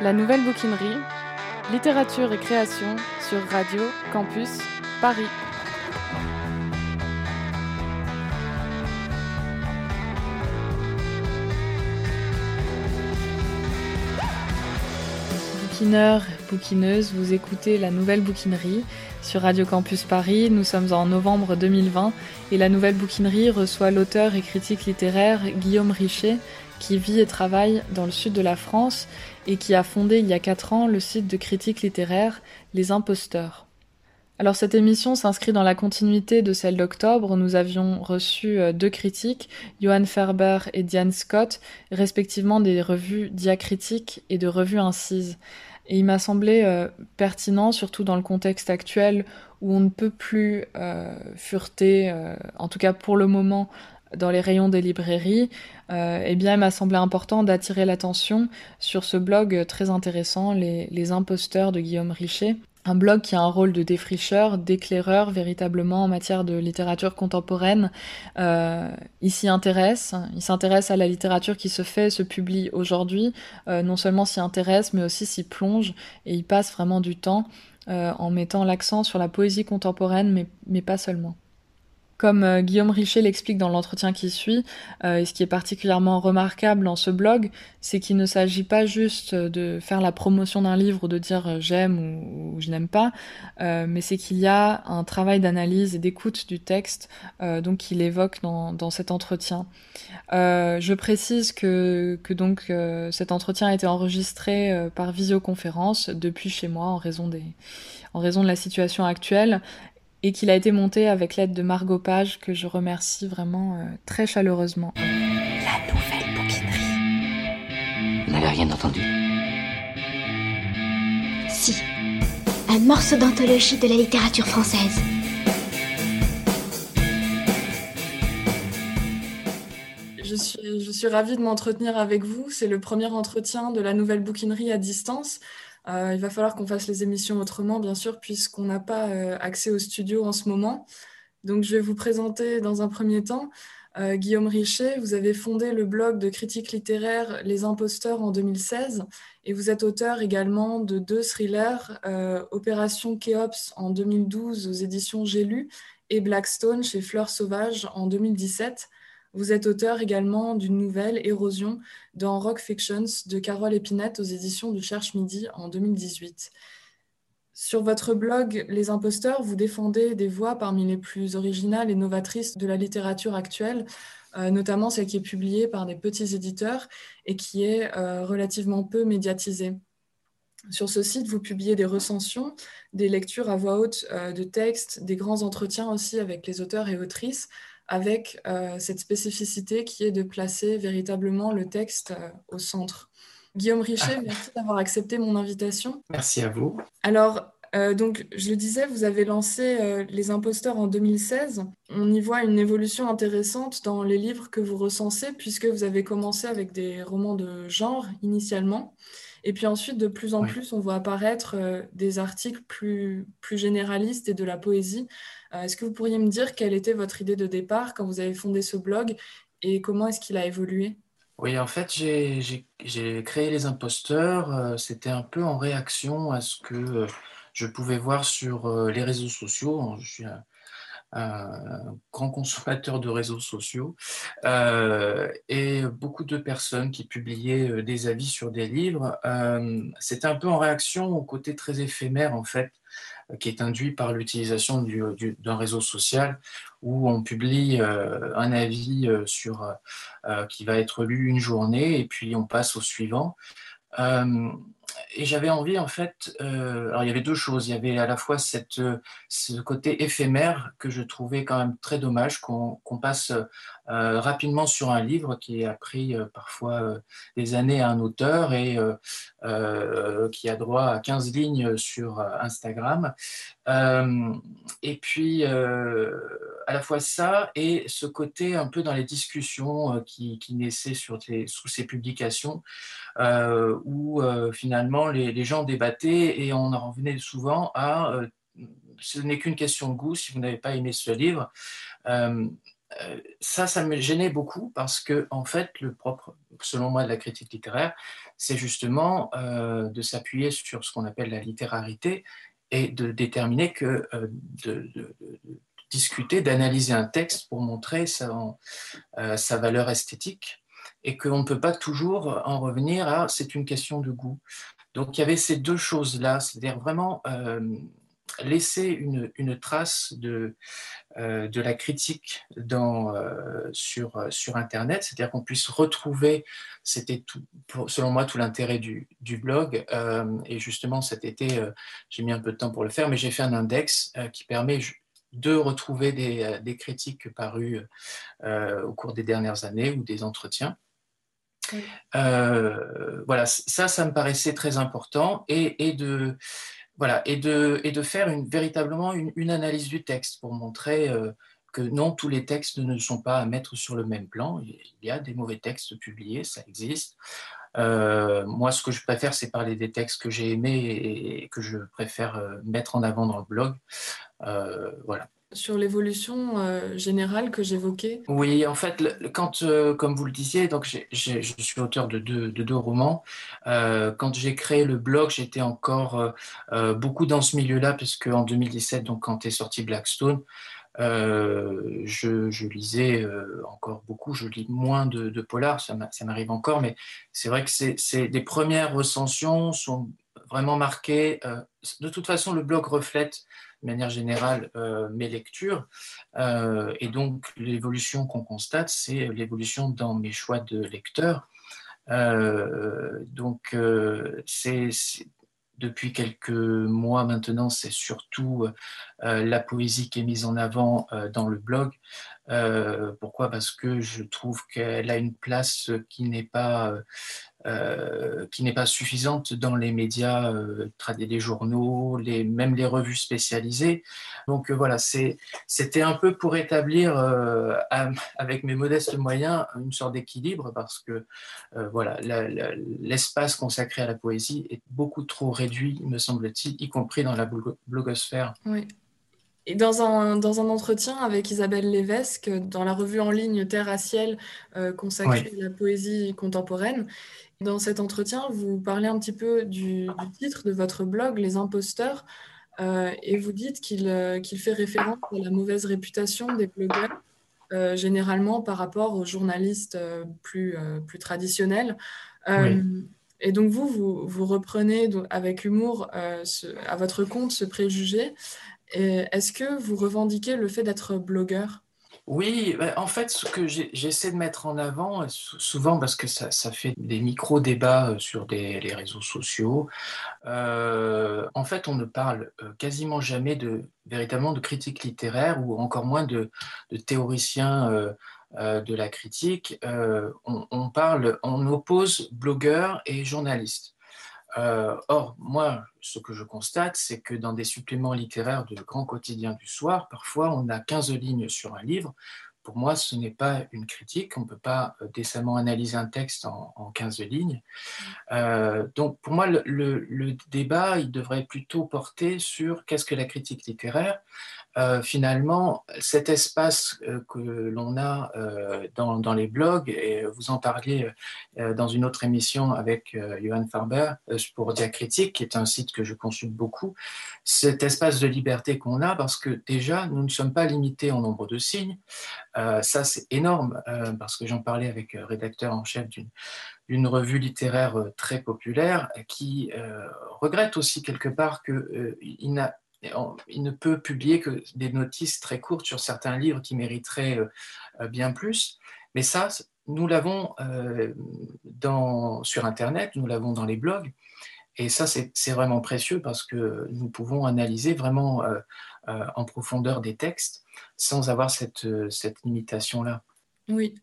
La nouvelle bouquinerie, littérature et création sur Radio Campus Paris. Bouquineurs, bouquineuses, vous écoutez la nouvelle bouquinerie sur Radio Campus Paris. Nous sommes en novembre 2020 et la nouvelle bouquinerie reçoit l'auteur et critique littéraire Guillaume Richer qui vit et travaille dans le sud de la France et qui a fondé il y a quatre ans le site de critique littéraire Les Imposteurs. Alors cette émission s'inscrit dans la continuité de celle d'octobre où nous avions reçu euh, deux critiques, Johan Ferber et Diane Scott, respectivement des revues Diacritique et de revues Incise. Et il m'a semblé euh, pertinent, surtout dans le contexte actuel où on ne peut plus euh, fureter, en tout cas pour le moment, dans les rayons des librairies, euh, eh bien, il m'a semblé important d'attirer l'attention sur ce blog très intéressant, les, imposteurs de Guillaume Richer. Un blog qui a un rôle de défricheur, d'éclaireur véritablement en matière de littérature contemporaine. Euh, il s'y intéresse, il s'intéresse à la littérature qui se fait, se publie aujourd'hui. Euh, non seulement s'y intéresse, mais aussi s'y plonge et il passe vraiment du temps euh, en mettant l'accent sur la poésie contemporaine, mais pas seulement. Comme euh, Guillaume Richer l'explique dans l'entretien qui suit, euh, et ce qui est particulièrement remarquable dans ce blog, c'est qu'il ne s'agit pas juste de faire la promotion d'un livre ou de dire euh, j'aime ou, je n'aime pas, mais c'est qu'il y a un travail d'analyse et d'écoute du texte, donc qu'il évoque dans, cet entretien. je précise que, donc cet entretien a été enregistré par visioconférence depuis chez moi en raison de la situation actuelle et qu'il a été monté avec l'aide de Margot Page, que je remercie vraiment euh, très chaleureusement. La nouvelle bouquinerie. Vous n'avez rien entendu? Si. Un morceau d'anthologie de la littérature française. Je suis, je suis ravie de m'entretenir avec vous. C'est le premier entretien de la nouvelle bouquinerie à distance. Euh, il va falloir qu'on fasse les émissions autrement, bien sûr, puisqu'on n'a pas euh, accès au studio en ce moment. Donc, je vais vous présenter dans un premier temps euh, Guillaume Richer. Vous avez fondé le blog de critique littéraire Les Imposteurs en 2016 et vous êtes auteur également de deux thrillers, Opération Kéops en 2012 aux éditions J'ai lu et Blackstone chez Fleurs Sauvages en 2017. Vous êtes auteur également d'une nouvelle, Érosion, dans Rock Fictions de Carole Épinette aux éditions du Cherche Midi en 2018. Sur votre blog Les Imposteurs, vous défendez des voix parmi les plus originales et novatrices de la littérature actuelle, euh, notamment celle qui est publiée par des petits éditeurs et qui est euh, relativement peu médiatisée. Sur ce site, vous publiez des recensions, des lectures à voix haute euh, de textes, des grands entretiens aussi avec les auteurs et autrices, avec euh, cette spécificité qui est de placer véritablement le texte euh, au centre. Guillaume Richer, merci d'avoir accepté mon invitation. Merci à vous. Alors, euh, donc, je le disais, vous avez lancé Les Imposteurs en 2016. On y voit une évolution intéressante dans les livres que vous recensez, puisque vous avez commencé avec des romans de genre initialement. Et puis ensuite, de plus en plus, on voit apparaître des articles plus, plus généralistes et de la poésie. Euh, est-ce que vous pourriez me dire quelle était votre idée de départ quand vous avez fondé ce blog et comment est-ce qu'il a évolué? Oui, en fait, j'ai créé Les Imposteurs. Euh, c'était un peu en réaction à ce que euh, je pouvais voir sur les réseaux sociaux. Je suis un, grand consommateur de réseaux sociaux et beaucoup de personnes qui publiaient des avis sur des livres. C'était un peu en réaction au côté très éphémère, en fait, qui est induit par l'utilisation d'un réseau social où on publie euh, un avis euh, sur, euh, qui va être lu une journée et puis on passe au suivant et j'avais envie, en fait, euh, alors il y avait deux choses. Il y avait à la fois cette, ce côté éphémère que je trouvais quand même très dommage qu'on passe euh, rapidement sur un livre qui a pris euh, parfois des années à un auteur et qui a droit à 15 lignes sur Instagram. et puis, à la fois ça et ce côté un peu dans les discussions qui, naissaient sur sous ces publications où finalement les, gens débattaient et on en revenait souvent à euh, ce n'est qu'une question de goût si vous n'avez pas aimé ce livre. Euh, ça, ça me gênait beaucoup parce que, en fait, le propre, selon moi, de la critique littéraire, c'est justement de s'appuyer sur ce qu'on appelle la littérarité et de déterminer que de, discuter, d'analyser un texte pour montrer sa, sa valeur esthétique et qu'on ne peut pas toujours en revenir à c'est une question de goût. Donc il y avait ces deux choses-là, c'est-à-dire vraiment laisser une, trace de, euh, la critique euh, sur, Internet, c'est-à-dire qu'on puisse retrouver, c'était selon moi tout l'intérêt du, blog, euh, et justement cet été, j'ai mis un peu de temps pour le faire, mais j'ai fait un index qui permet de retrouver des critiques parues au cours des dernières années ou des entretiens. Voilà, ça, me paraissait très important et, de faire véritablement une, analyse du texte pour montrer euh, que non, tous les textes ne sont pas à mettre sur le même plan. Il y a des mauvais textes publiés, ça existe. Euh, moi, ce que je préfère, c'est parler des textes que j'ai aimés et, que je préfère euh, mettre en avant dans le blog. voilà sur l'évolution euh, générale que j'évoquais Oui, en fait, quand, euh, comme vous le disiez, donc je suis auteur de deux, de deux romans. Euh, quand j'ai créé le blog, j'étais encore beaucoup dans ce milieu-là, puisque en 2017, donc quand est sorti Blackstone, je, je, lisais encore beaucoup. Je lis moins de, de polar, ça m'arrive encore, mais c'est vrai que c'est des premières recensions sont vraiment marquées. de toute façon, le blog reflète de manière générale euh, mes lectures. Euh, et donc, l'évolution qu'on constate, c'est l'évolution dans mes choix de lecteur. Euh, donc, c'est depuis quelques mois maintenant, c'est surtout la poésie qui est mise en avant dans le blog. pourquoi? Parce que je trouve qu'elle a une place qui n'est pas euh, qui n'est pas suffisante dans les médias, euh, les journaux, même les revues spécialisées. Donc euh, voilà, c'était un peu pour établir euh, avec mes modestes moyens une sorte d'équilibre parce que voilà, l'espace consacré à la poésie est beaucoup trop réduit, me semble-t-il, y compris dans la blogosphère. Oui. Et dans un, dans un entretien avec Isabelle Lévesque, dans la revue en ligne Terre à ciel consacrée à la poésie contemporaine, dans cet entretien, vous parlez un petit peu du, titre de votre blog, Les imposteurs, euh, et vous dites euh, qu'il fait référence à la mauvaise réputation des blogueurs, euh, généralement par rapport aux journalistes plus, plus traditionnels. Et donc vous, vous, reprenez avec humour à votre compte ce préjugé. Est-ce que vous revendiquez le fait d'être blogueur? Oui, bah, en fait, ce que j'essaie de mettre en avant, souvent parce que ça, fait des micro-débats euh, sur les réseaux sociaux, euh, en fait, on ne parle euh, quasiment jamais de véritablement de critique littéraire ou encore moins de, de théoriciens de la critique. On, on, parle, on oppose blogueurs et journalistes. Euh, or, moi, ce que je constate, c'est que dans des suppléments littéraires de grands quotidiens du soir, parfois on a 15 lignes sur un livre. Pour moi, ce n'est pas une critique. On ne peut pas euh, décemment analyser un texte en, 15 lignes. Euh, donc, pour moi, le, le, débat, il devrait plutôt porter sur qu'est-ce que la critique littéraire, euh, finalement, cet espace euh, que l'on a euh, dans, les blogs, et vous en parliez dans une autre émission avec Johan Farber pour Diacritique, qui est un site que je consulte beaucoup, cet espace de liberté qu'on a, parce que déjà, nous ne sommes pas limités en nombre de signes. ça, c'est énorme, parce que j'en parlais avec un rédacteur en chef d'une revue littéraire très populaire qui regrette aussi quelque part qu'il n'a il ne peut publier que des notices très courtes sur certains livres qui mériteraient euh, euh, bien plus. Mais ça, nous l'avons euh, sur Internet, nous l'avons dans les blogs. Et ça, c'est vraiment précieux parce que nous pouvons analyser vraiment en profondeur des textes sans avoir cette, cette limitation-là. Oui,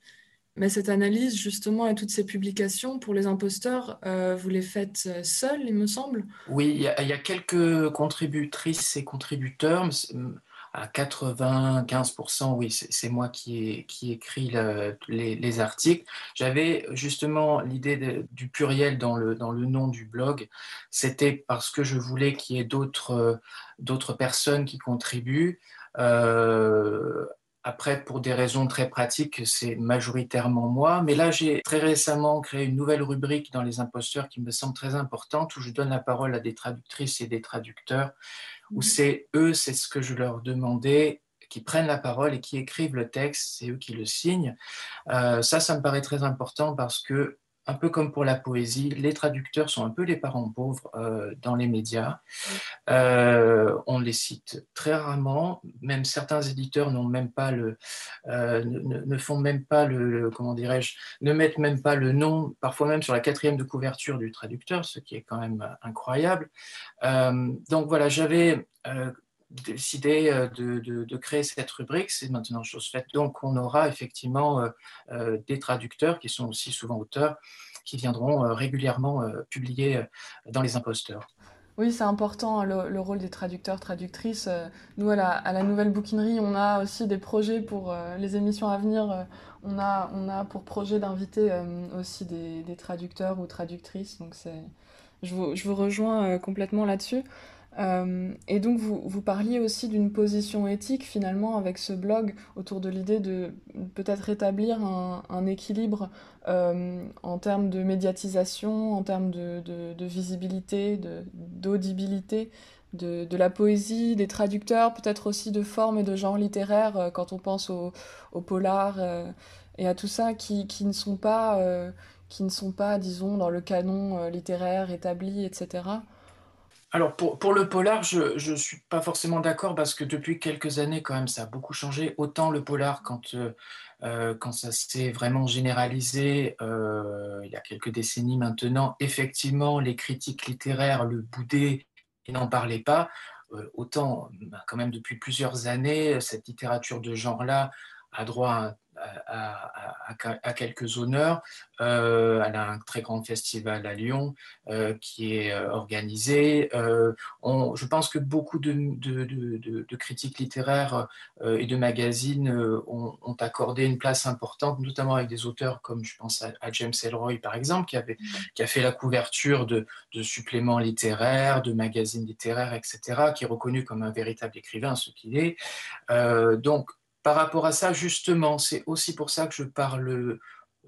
mais cette analyse, justement, et toutes ces publications, pour les imposteurs, euh, vous les faites euh, seuls, il me semble? Oui, il y, a, quelques contributrices et contributeurs. À 95%, oui, c'est moi qui, écrit les, articles. J'avais justement l'idée du pluriel dans le, dans le nom du blog. C'était parce que je voulais qu'il y ait d'autres personnes qui contribuent. Euh, après, pour des raisons très pratiques, c'est majoritairement moi. Mais là, j'ai très récemment créé une nouvelle rubrique dans les imposteurs qui me semble très importante, où je donne la parole à des traductrices et des traducteurs, où mhm. c'est eux, c'est ce que je leur demandais, qui prennent la parole et qui écrivent le texte, c'est eux qui le signent. Euh, ça, ça me paraît très important parce que un peu comme pour la poésie, les traducteurs sont un peu les parents pauvres euh, dans les médias. Euh, on les cite très rarement. Même certains éditeurs n'ont même pas le, euh, ne, font même pas le, comment dirais-je, ne mettent même pas le nom, parfois même sur la quatrième de couverture du traducteur, ce qui est quand même incroyable. donc voilà, j'avais décidé de, de, créer cette rubrique, c'est maintenant chose faite. Donc on aura effectivement des traducteurs qui sont aussi souvent auteurs, qui viendront régulièrement publier dans les imposteurs. Oui, c'est important hein, le, rôle des traducteurs, traductrices. Nous, à la, à la, nouvelle bouquinerie, on a aussi des projets pour les émissions à venir. On a, on a pour projet d'inviter aussi des, des, traducteurs ou traductrices. Donc, je vous, je vous rejoins complètement là-dessus. Euh, et donc vous, vous parliez aussi d'une position éthique finalement avec ce blog autour de l'idée de peut-être rétablir un, équilibre euh, en termes de médiatisation, en termes de, de, de visibilité, d'audibilité de, la poésie, des traducteurs, peut-être aussi de forme et de genre littéraire euh, quand on pense au, au polar et à tout ça qui, qui ne sont pas, qui ne sont pas, disons, dans le canon littéraire établi, etc. Alors pour, pour, le polar, je ne suis pas forcément d'accord parce que depuis quelques années, quand même, ça a beaucoup changé. Autant le polar, quand, euh, euh quand ça s'est vraiment généralisé, euh, il y a quelques décennies maintenant, effectivement, les critiques littéraires le boudaient et n'en parlaient pas. Autant, bah, quand même, depuis plusieurs années, cette littérature de genre-là a droit à un à, quelques honneurs. Euh, elle a un très grand festival à Lyon euh, qui est euh, organisé. je pense que beaucoup de, de, critiques littéraires et de magazines ont, accordé une place importante, notamment avec des auteurs comme je pense à, James Elroy par exemple, qui, avait, qui a fait la couverture de, suppléments littéraires, de magazines littéraires, etc., qui est reconnu comme un véritable écrivain, ce qu'il est. donc, par rapport à ça, justement, c'est aussi pour ça que je parle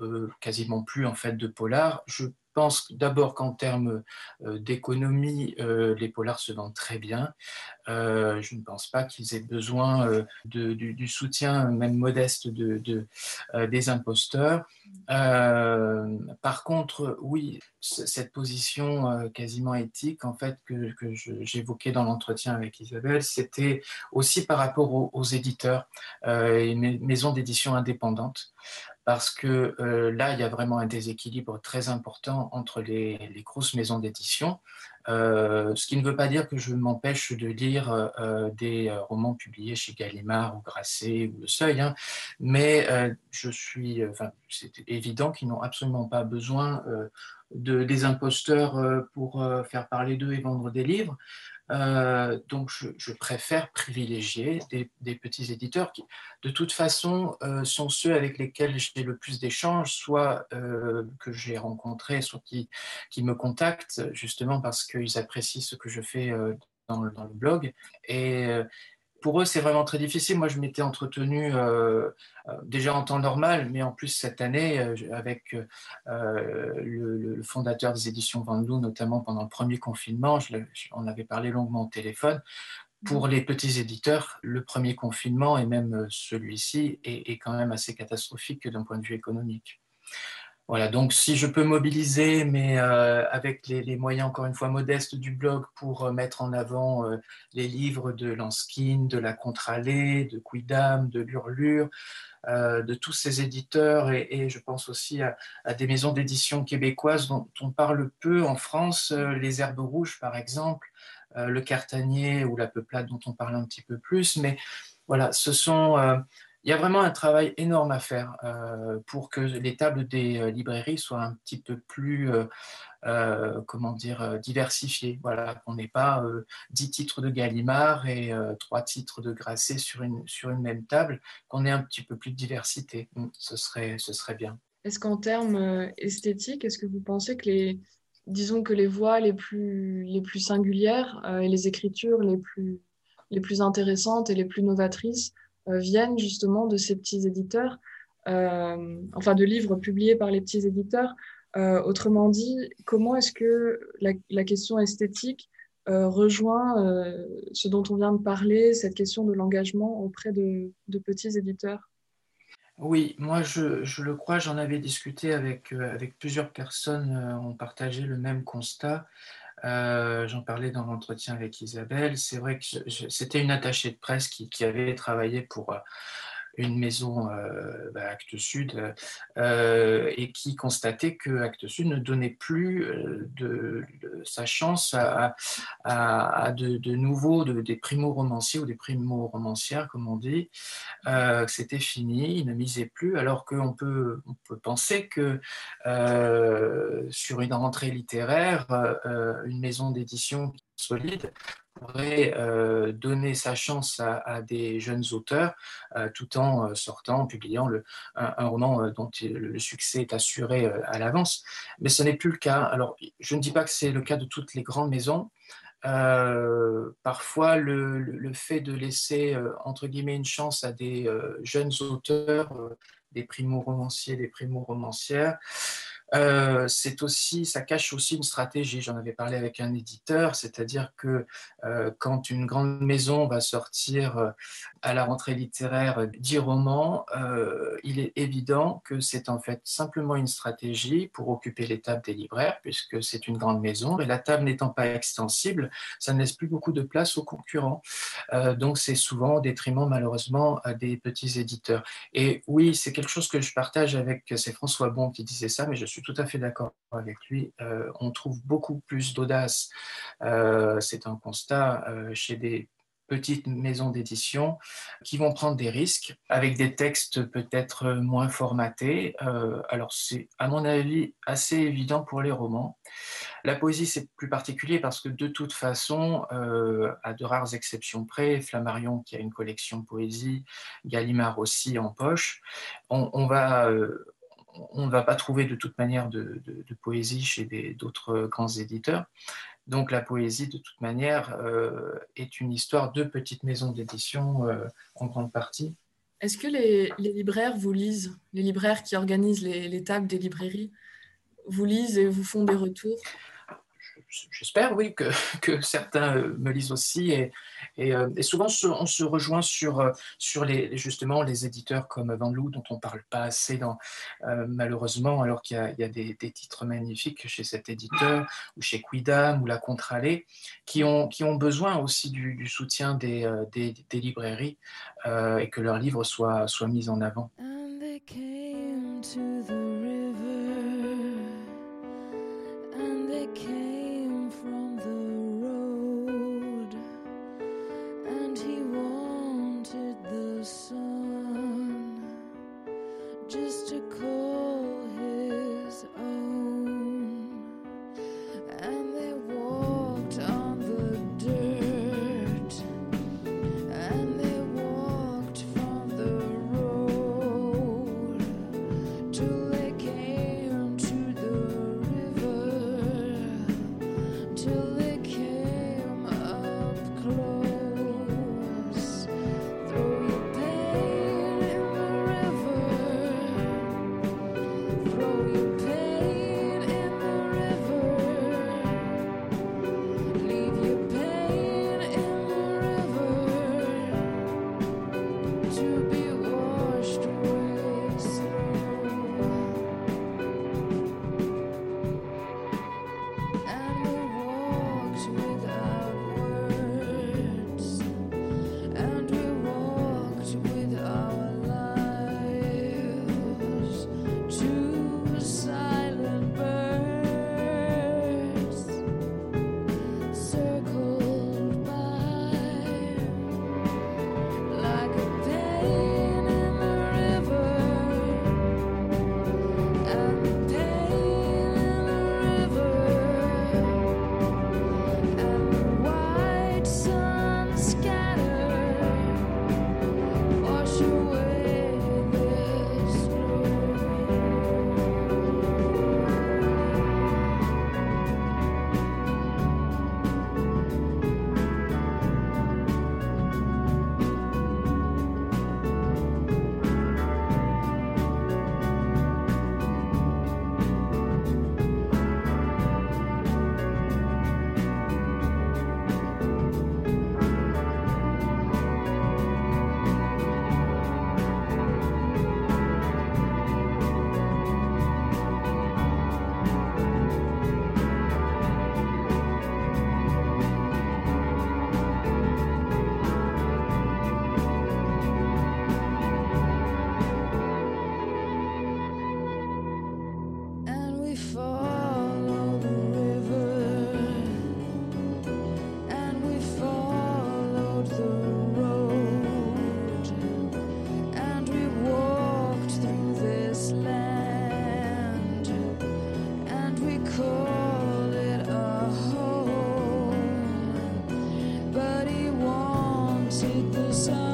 euh, quasiment plus en fait de polar. Pense d'abord qu'en termes euh, d'économie, euh, les polars se vendent très bien. Euh, je ne pense pas qu'ils aient besoin du, soutien, même modeste, de, des imposteurs. par contre, oui, cette position quasiment éthique, en fait, que, j'évoquais dans l'entretien avec Isabelle, c'était aussi par rapport aux, éditeurs et maisons d'édition indépendantes parce que euh, là, il y a vraiment un déséquilibre très important entre les, grosses maisons d'édition, euh, ce qui ne veut pas dire que je m'empêche de lire euh, des romans publiés chez Gallimard ou Grasset ou Le Seuil, hein, mais je suis, c'est évident qu'ils n'ont absolument pas besoin de, des imposteurs pour faire parler d'eux et vendre des livres. Euh, donc, je, préfère privilégier des, petits éditeurs qui, de toute façon, euh, sont ceux avec lesquels j'ai le plus d'échanges, soit euh, que j'ai rencontrés, soit qui, me contactent, justement parce qu'ils apprécient ce que je fais dans dans, le, blog. Et, pour eux, c'est vraiment très difficile. Moi, je m'étais entretenu euh, euh, déjà en temps normal, mais en plus cette année euh, avec le, fondateur des éditions Vendelou, notamment pendant le premier confinement. on avait parlé longuement au téléphone. Pour les petits éditeurs, le premier confinement et même celui-ci est quand même assez catastrophique d'un point de vue économique. Voilà, donc si je peux mobiliser, mais euh, avec les, moyens encore une fois modestes du blog pour euh, mettre en avant euh, les livres de Lanskin, de la Contralée, de Quidam, de l'Urlure, de tous ces éditeurs et, je pense aussi à, des maisons d'édition québécoises dont on parle peu en France, les Herbes Rouges par exemple, le Cartanier ou la Peuplade dont on parle un petit peu plus, mais voilà, ce sont il y a vraiment un travail énorme à faire euh, pour que les tables des euh, librairies soient un petit peu plus, euh, comment dire, diversifiées. Voilà, qu'on n'ait pas dix titres de Gallimard et trois titres de Grasset sur une, sur une même table, qu'on ait un petit peu plus de diversité. Hum, ce serait, ce serait bien. Est-ce qu'en termes esthétiques, est-ce que vous pensez que les, disons que les voix les plus, les plus singulières et les écritures les plus, les plus intéressantes et les plus novatrices viennent justement de ces petits éditeurs, enfin de livres publiés par les petits éditeurs. autrement dit, comment est-ce que la, question esthétique rejoint ce dont on vient de parler, cette question de l'engagement auprès de, petits éditeurs? Oui, moi je, le crois, j'en avais discuté avec, avec plusieurs personnes, on partageait le même constat. Euh, j'en parlais dans l'entretien avec Isabelle. C'est vrai que c'était une attachée de presse qui, avait travaillé pour euh, une maison euh, bah, Sud euh, et qui constatait que Actes Sud ne donnait plus euh, de, sa chance à, de, nouveaux, des primo-romanciers ou des primo-romancières, comme on dit. C'était fini, ils ne misaient plus, alors qu'on peut, on peut penser que sur une rentrée littéraire, une maison d'édition solide pourrait euh, donner sa chance à, des jeunes auteurs euh, tout en euh, sortant, en publiant le, un, roman dont le succès est assuré à l'avance. Mais ce n'est plus le cas. Alors, je ne dis pas que c'est le cas de toutes les grandes maisons. parfois, le, le, fait de laisser, entre guillemets, une chance à des jeunes auteurs, des primo-romanciers, des primo-romancières, euh, c'est aussi, ça cache aussi une stratégie. J'en avais parlé avec un éditeur, c'est-à-dire que euh, quand une grande maison va sortir euh, à la rentrée littéraire 10 romans, il est évident que c'est en fait simplement une stratégie pour occuper les tables des libraires, puisque c'est une grande maison. Et la table n'étant pas extensible, ça ne laisse plus beaucoup de place aux concurrents. donc c'est souvent au détriment malheureusement des petits éditeurs. Et oui, c'est quelque chose que je partage avec, c'est François Bon qui disait ça, mais je suis tout à fait d'accord avec lui. Euh, on trouve beaucoup plus d'audace, euh, c'est un constat, euh, chez des petites maisons d'édition qui vont prendre des risques avec des textes peut-être moins formatés. alors c'est à mon avis assez évident pour les romans. La poésie c'est plus particulier parce que de toute façon, à de rares exceptions près, Flammarion qui a une collection poésie, Gallimard aussi en poche, on, on va on ne va pas trouver de toute manière de, poésie chez d'autres grands éditeurs. Donc la poésie, de toute manière, euh, est une histoire de petites maisons d'édition euh, en grande partie. Est-ce que les, libraires vous lisent, les libraires qui organisent les, les, tables des librairies, vous lisent et vous font des retours? J'espère, oui, que, que, certains euh, me lisent aussi. Et, et, euh, souvent, on se rejoint sur, euh, sur les, justement les éditeurs comme Van dont on ne parle pas assez, dans, malheureusement, alors qu'il y a, des, titres magnifiques chez cet éditeur, ou chez Quidam, ou La Contralée, qui ont, qui ont besoin aussi du, soutien des, des, librairies et que leurs livres soient, soient mis en avant. too So. see the sun.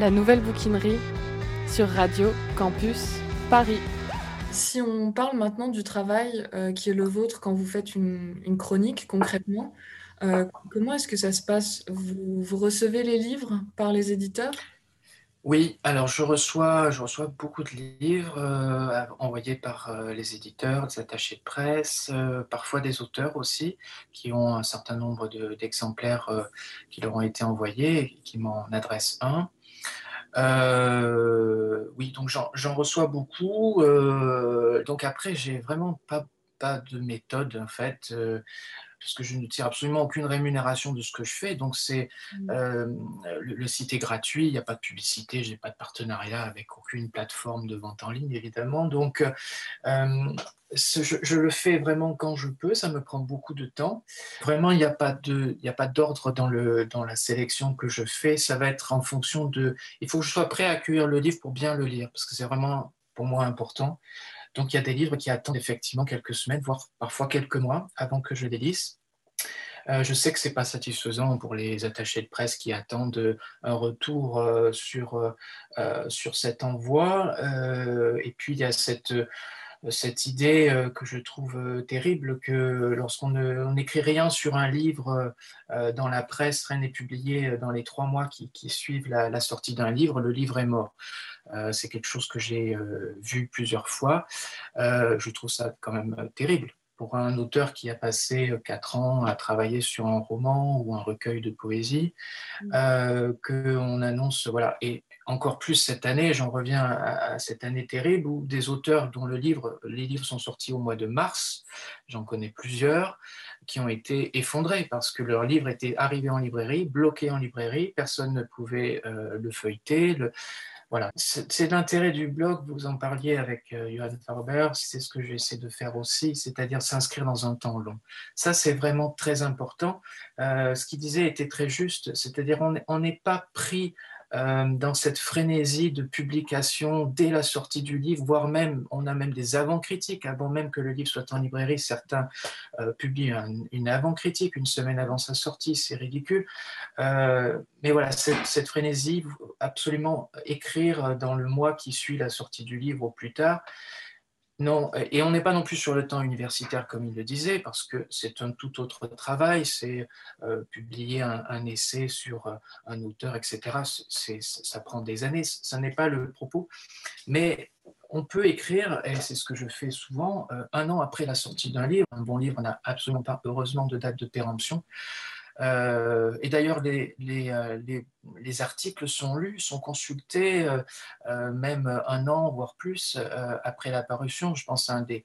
La nouvelle bouquinerie sur Radio Campus Paris. Si on parle maintenant du travail euh, qui est le vôtre quand vous faites une, chronique concrètement, euh, comment est-ce que ça se passe? Vous, recevez les livres par les éditeurs? Oui, alors je reçois, je reçois beaucoup de livres euh, envoyés par les éditeurs, des attachés de presse, parfois des auteurs aussi, qui ont un certain nombre d'exemplaires qui leur ont été envoyés et qui m'en adressent un. Euh, oui, donc j'en reçois beaucoup. Euh, donc après, j'ai vraiment pas, pas de méthode en fait. Euh, parce que je ne tire absolument aucune rémunération de ce que je fais. Donc, c'est mmh. le, site est gratuit, il n'y a pas de publicité, je n'ai pas de partenariat avec aucune plateforme de vente en ligne, évidemment. Donc, je, le fais vraiment quand je peux, ça me prend beaucoup de temps. Vraiment, il n'y a pas d'ordre dans, dans la sélection que je fais. Ça va être en fonction de. Il faut que je sois prêt à accueillir le livre pour bien le lire, parce que c'est vraiment pour moi important. Donc, il y a des livres qui attendent effectivement quelques semaines, voire parfois quelques mois avant que je les lise. Euh, je sais que ce n'est pas satisfaisant pour les attachés de presse qui attendent un retour euh, sur, euh, sur cet envoi. et puis, il y a cette cette idée euh, que je trouve euh, terrible que lorsqu'on n'écrit rien sur un livre euh, dans la presse, rien n'est publié dans les trois mois qui, suivent la, sortie d'un livre, le livre est mort. c'est quelque chose que j'ai vu plusieurs fois. je trouve ça quand même terrible pour un auteur qui a passé quatre ans à travailler sur un roman ou un recueil de poésie, mmh. qu'on annonce, voilà, et encore plus cette année, j'en reviens à, cette année terrible où des auteurs dont les livres sont sortis au mois de mars, j'en connais plusieurs, qui ont été effondrés parce que leur livre était arrivé en librairie, bloqué en librairie, personne ne pouvait euh, le feuilleter. Le... Voilà, c'est l'intérêt du blog, vous en parliez avec euh, Johan Farber, c'est ce que j'essaie de faire aussi, c'est-à-dire s'inscrire dans un temps long. Ça, c'est vraiment très important. Euh, ce qu'il disait était très juste, c'est-à-dire on n'est pas pris dans cette frénésie de publication dès la sortie du livre, voire même, on a même des avant-critiques, avant même que le livre soit en librairie, certains euh, publient une avant-critique une semaine avant sa sortie, c'est ridicule. Euh, mais voilà, cette, cette, frénésie, absolument écrire dans le mois qui suit la sortie du livre au plus tard, non, et on n'est pas non plus sur le temps universitaire comme il le disait, parce que c'est un tout autre travail, c'est euh, publier un, essai sur euh, un auteur, etc. ça prend des années, ça n'est pas le propos. Mais on peut écrire, et c'est ce que je fais souvent, euh, un an après la sortie d'un livre. Un bon livre n'a absolument pas, heureusement, de date de péremption. Euh, et d'ailleurs, les, euh, les, les, articles sont lus, sont consultés euh, même un an, voire plus, après la parution. Je pense à un des,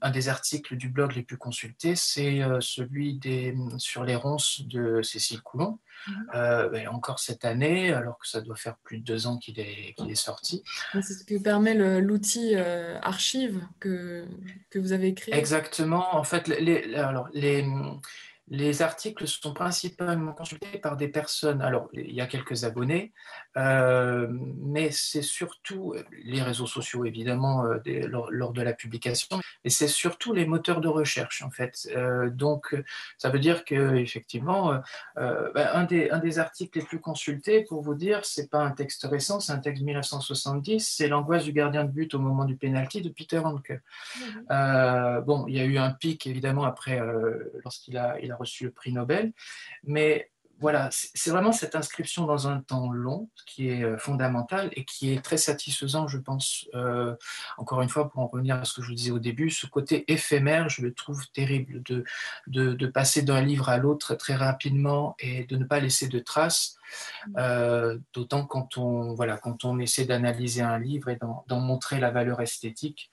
un des articles du blog les plus consultés, c'est celui des, sur les ronces de Cécile Coulon. Mhm. encore cette année, alors que ça doit faire plus de deux ans qu'il est, sorti. C'est ce que permet l'outil archive que, que vous avez créé. Exactement. En fait, les, alors, les, les articles sont principalement consultés par des personnes. Alors, il y a quelques abonnés, euh, mais c'est surtout les réseaux sociaux, évidemment, euh, lors, de la publication, et c'est surtout les moteurs de recherche, en fait. Euh, donc, ça veut dire que effectivement, ben, un, des, un des articles les plus consultés, pour vous dire, c'est pas un texte récent, c'est un texte de 1970, c'est L'angoisse du gardien de but au moment du penalty de Peter Hanke. Mmh. bon, il y a eu un pic, évidemment, après, lorsqu'il a, il a reçu le prix Nobel. Mais voilà, c'est vraiment cette inscription dans un temps long qui est euh, fondamentale et qui est très satisfaisant, je pense. Euh, encore une fois, pour en revenir à ce que je vous disais au début, ce côté éphémère, je le trouve terrible de, de, passer d'un livre à l'autre très rapidement et de ne pas laisser de traces. Euh, d'autant quand on, voilà, quand on essaie d'analyser un livre et d'en montrer la valeur esthétique,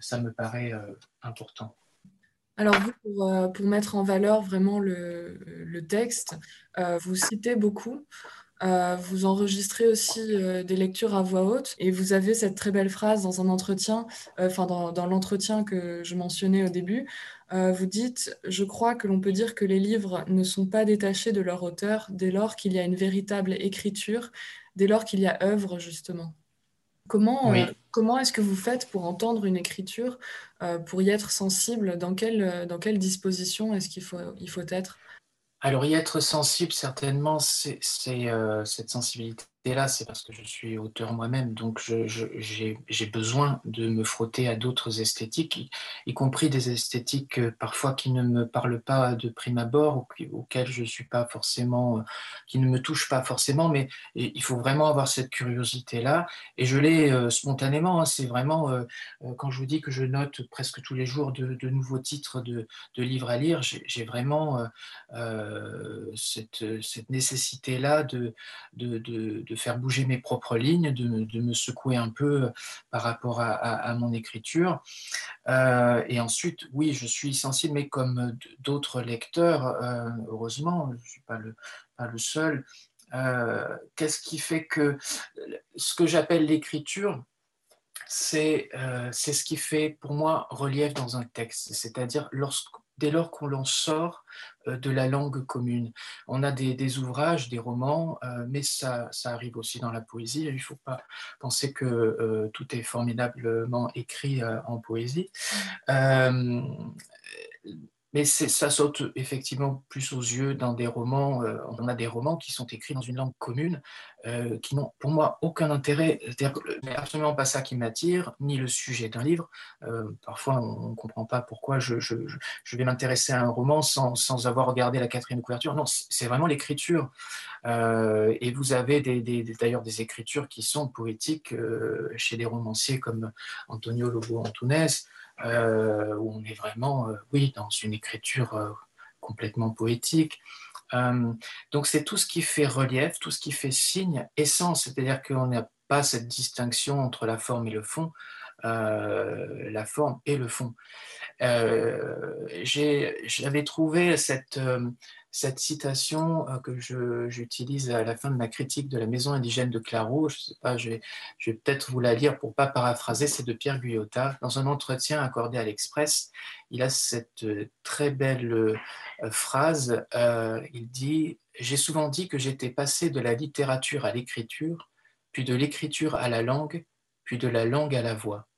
ça me paraît important. Alors vous, euh, pour, mettre en valeur vraiment le, texte, euh, vous citez beaucoup, euh, vous enregistrez aussi des lectures à voix haute et vous avez cette très belle phrase dans un entretien, enfin dans, l'entretien que je mentionnais au début, vous dites, je crois que l'on peut dire que les livres ne sont pas détachés de leur auteur dès lors qu'il y a une véritable écriture, dès lors qu'il y a œuvre justement. Comment, euh, comment est-ce que vous faites pour entendre une écriture, euh, pour y être sensible? Dans quelle, euh, dans quelle disposition est-ce qu'il faut, il faut être? Alors, y être sensible, certainement, c'est cette sensibilité là, c'est parce que je suis auteur moi-même, donc j'ai besoin de me frotter à d'autres esthétiques, y, compris des esthétiques euh, parfois qui ne me parlent pas de prime abord, ou auxquelles je suis pas forcément, euh, qui ne me touchent pas forcément, mais il faut vraiment avoir cette curiosité-là, et je l'ai euh, spontanément, hein. c'est vraiment, quand je vous dis que je note presque tous les jours de, nouveaux titres de, livres à lire, j'ai vraiment cette, nécessité-là de, de faire bouger mes propres lignes, de, me secouer un peu euh, par rapport à, mon écriture. Euh, et ensuite, oui, je suis sensible, mais comme d'autres lecteurs, euh, heureusement, je ne suis pas le, pas le seul. Qu'est-ce qui fait que ce que j'appelle l'écriture, c'est ce qui fait pour moi relief dans un texte. C'est-à-dire lorsque dès lors qu'on l'en sort euh, de la langue commune. On a des, ouvrages, des romans, euh, mais ça, arrive aussi dans la poésie. Il ne faut pas penser que euh, tout est formidablement écrit en poésie. Mais ça saute effectivement plus aux yeux dans des romans. Euh, on a des romans qui sont écrits dans une langue commune, euh, qui n'ont pour moi aucun intérêt. C'est-à-dire absolument pas ça qui m'attire, ni le sujet d'un livre. Euh, parfois, on ne comprend pas pourquoi je, vais m'intéresser à un roman sans, avoir regardé la quatrième couverture. Non, c'est vraiment l'écriture. et vous avez d'ailleurs des, écritures qui sont poétiques chez des romanciers comme Antonio Lobo Antunes. Euh, où on est vraiment, euh, oui, dans une écriture euh, complètement poétique. donc c'est tout ce qui fait relief, tout ce qui fait signe, essence, c'est-à-dire qu'on n'a pas cette distinction entre la forme et le fond, la forme et le fond. J'avais trouvé cette, cette citation euh, que j'utilise à la fin de ma critique de la maison indigène de Claro, je sais pas, je vais, peut-être vous la lire pour pas paraphraser, c'est de Pierre Guyota. Dans un entretien accordé à l'Express, il a cette euh, très belle euh, phrase, il dit « J'ai souvent dit que j'étais passé de la littérature à l'écriture, puis de l'écriture à la langue, puis de la langue à la voix.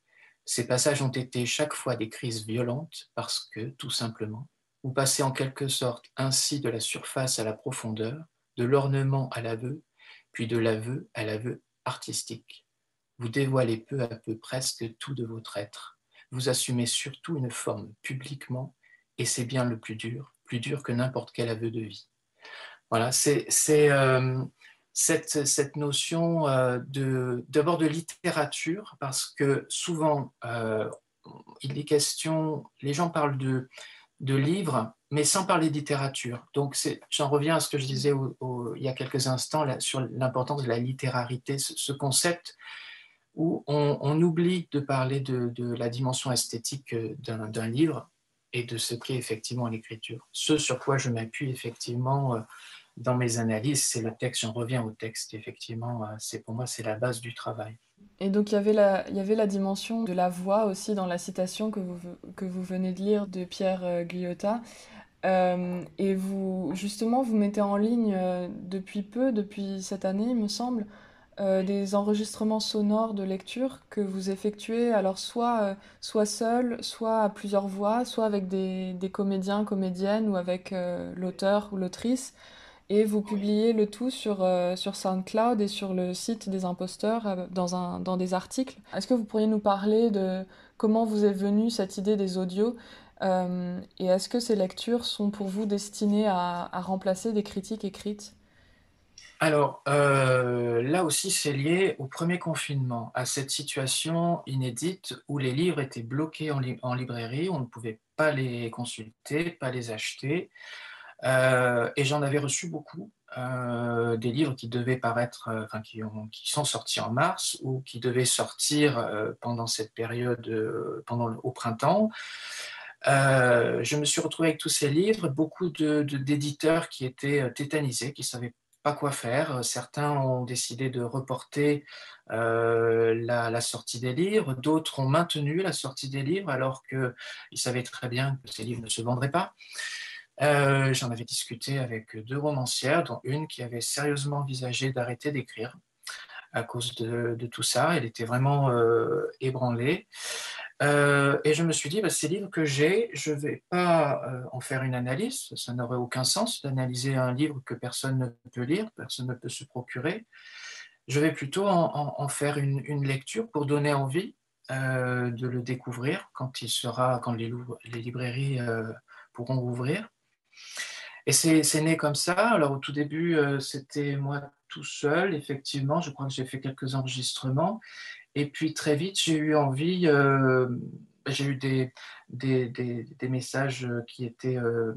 Ces passages ont été chaque fois des crises violentes parce que, tout simplement, vous passez en quelque sorte ainsi de la surface à la profondeur, de l'ornement à l'aveu, puis de l'aveu à l'aveu artistique. Vous dévoilez peu à peu presque tout de votre être. Vous assumez surtout une forme publiquement, et c'est bien le plus dur, plus dur que n'importe quel aveu de vie. Voilà, c'est euh, cette, notion euh, d'abord de littérature, parce que souvent, euh, il est question, les gens parlent de de livres, mais sans parler de littérature. Donc, j'en reviens à ce que je disais il y a quelques instants sur l'importance de la littérarité, ce, concept où on, oublie de parler de, la dimension esthétique euh, d'un livre et de ce qu'est effectivement l'écriture. Ce sur quoi je m'appuie effectivement euh, dans mes analyses, c'est le texte, j'en reviens au texte, effectivement, euh, c'est pour moi, c'est la base du travail. Et donc il y, avait la, dimension de la voix aussi dans la citation que vous, que vous venez de lire de Pierre euh, Guyotat. et vous, justement, vous mettez en ligne depuis peu, depuis cette année, il me semble, des enregistrements sonores de lecture que vous effectuez, alors soit, soit seul, soit à plusieurs voix, soit avec des, des comédiens, comédiennes ou avec l'auteur ou l'autrice et vous publiez le tout sur, euh, sur SoundCloud et sur le site des imposteurs euh, dans, un, dans des articles. Est-ce que vous pourriez nous parler de comment vous est venue cette idée des audios euh, et est-ce que ces lectures sont pour vous destinées à, remplacer des critiques écrites? Alors, là aussi, c'est lié au premier confinement, à cette situation inédite où les livres étaient bloqués en librairie, on ne pouvait pas les consulter, pas les acheter. Euh, et j'en avais reçu beaucoup, euh, des livres qui devaient paraître, euh, qui, sont sortis en mars ou qui devaient sortir pendant cette période, pendant au printemps. je me suis retrouvé avec tous ces livres, beaucoup d'éditeurs qui étaient tétanisés, qui ne savaient pas quoi faire. Certains ont décidé de reporter la, sortie des livres, d'autres ont maintenu la sortie des livres alors qu'ils savaient très bien que ces livres ne se vendraient pas. Euh, j'en avais discuté avec deux romancières, dont une qui avait sérieusement envisagé d'arrêter d'écrire à cause de, tout ça. Elle était vraiment euh, ébranlée. Euh, et je me suis dit, bah, ces livres que j'ai, je ne vais pas en faire une analyse. Ça n'aurait aucun sens d'analyser un livre que personne ne peut lire, personne ne peut se procurer. Je vais plutôt en, faire une, lecture pour donner envie de le découvrir quand il sera, quand les, les librairies pourront ouvrir. Et c'est né comme ça. Alors au tout début, euh, c'était moi tout seul, effectivement. Je crois que j'ai fait quelques enregistrements. Et puis très vite, j'ai eu envie, euh, j'ai eu des, messages qui étaient euh,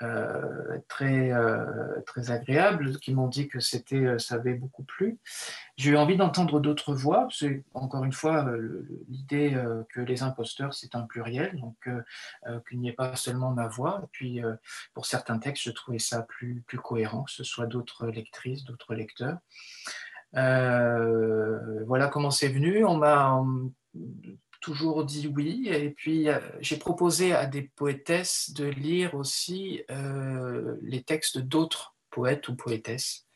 euh, très, euh, très agréables qui m'ont dit que euh, ça avait beaucoup plu. J'ai eu envie d'entendre d'autres voix. C'est encore une fois l'idée que les imposteurs, c'est un pluriel, donc qu'il n'y ait pas seulement ma voix. Et puis, pour certains textes, je trouvais ça plus, plus cohérent, que ce soit d'autres lectrices, d'autres lecteurs. voilà comment c'est venu. On m'a toujours dit oui. Et puis, euh, j'ai proposé à des poétesses de lire aussi euh, les textes d'autres poètes ou poétesses.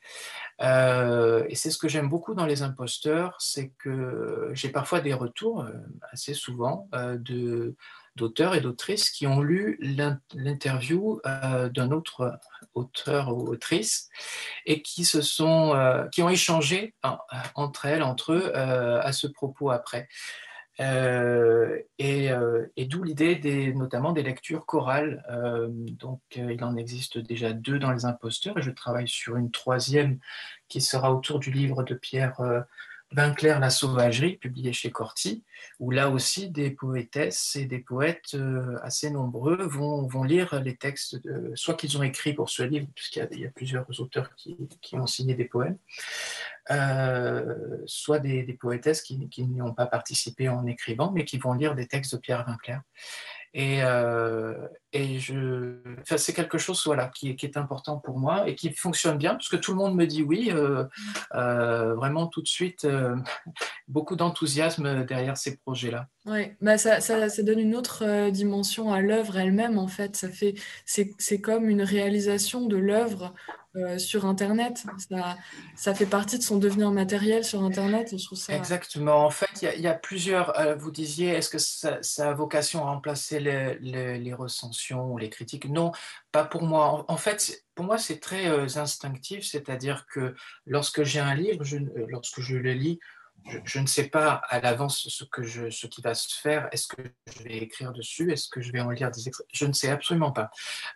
Euh, et c'est ce que j'aime beaucoup dans les imposteurs, c'est que j'ai parfois des retours, assez souvent, de, d'auteurs et d'autrices qui ont lu l'interview d'un autre auteur ou autrice et qui se sont, qui ont échangé entre elles, entre eux, à ce propos après. Euh, euh, et, d'où l'idée notamment des lectures chorales. Euh, donc il en existe déjà deux dans Les Imposteurs et je travaille sur une troisième qui sera autour du livre de Pierre Vinclair, La Sauvagerie, publié chez Corti, où là aussi des poétesses et des poètes assez nombreux vont, lire les textes, de, soit qu'ils ont écrit pour ce livre, puisqu'il y, a plusieurs auteurs qui, qui ont signé des poèmes, euh, soit des, poétesses qui, n'y ont pas participé en écrivant, mais qui vont lire des textes de Pierre Vinclair. Et, euh, et je, c'est quelque chose voilà, qui, qui, est important pour moi et qui fonctionne bien, parce que tout le monde me dit oui, euh, vraiment tout de suite, beaucoup d'enthousiasme derrière ces projets-là. Oui, bah ça, ça, ça, donne une autre dimension à l'œuvre elle-même, en fait. Ça fait, c'est, comme une réalisation de l'œuvre euh, sur Internet. Ça, ça fait partie de son devenir matériel sur Internet. je trouve ça... Exactement. En fait, il y, a plusieurs. Euh, vous disiez, est-ce que ça, a vocation à remplacer les recensions ou les critiques? Non, pas pour moi. En, fait, pour moi, c'est très euh, instinctif. C'est-à-dire que lorsque j'ai un livre, lorsque je le lis, je, ne sais pas à l'avance ce, que je, ce qui va se faire. Est-ce que je vais écrire dessus? Est-ce que je vais en lire des extraits? Je ne sais absolument pas.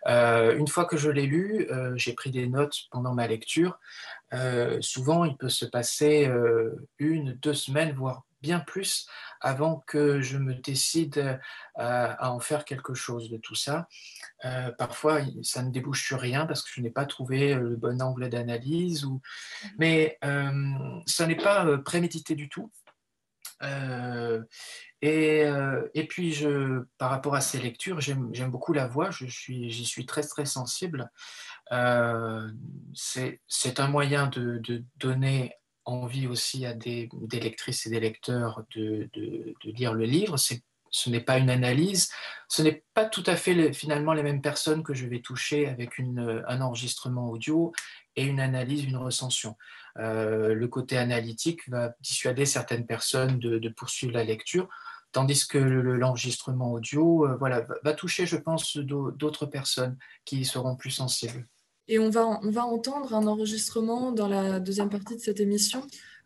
Euh, une fois que je l'ai lu, euh, j'ai pris des notes pendant ma lecture. Euh, souvent, il peut se passer une, deux semaines, voire bien plus avant que je me décide euh, à, en faire quelque chose de tout ça. Euh, parfois, ça ne débouche sur rien parce que je n'ai pas trouvé le bon angle d'analyse, ou... mais euh, ça n'est pas prémédité du tout. et, et, puis, je, par rapport à ces lectures, j'aime beaucoup la voix, j'y suis, suis très très sensible. C'est un moyen de, de donner envie aussi à des, lectrices et des lecteurs de, lire le livre. Ce n'est pas une analyse, ce n'est pas tout à fait finalement les mêmes personnes que je vais toucher avec un enregistrement audio et une analyse, une recension. Euh, le côté analytique va dissuader certaines personnes de, poursuivre la lecture, tandis que l'enregistrement audio euh, voilà, va toucher, je pense, d'autres personnes qui seront plus sensibles. Et on va, on va entendre un enregistrement dans la deuxième partie de cette émission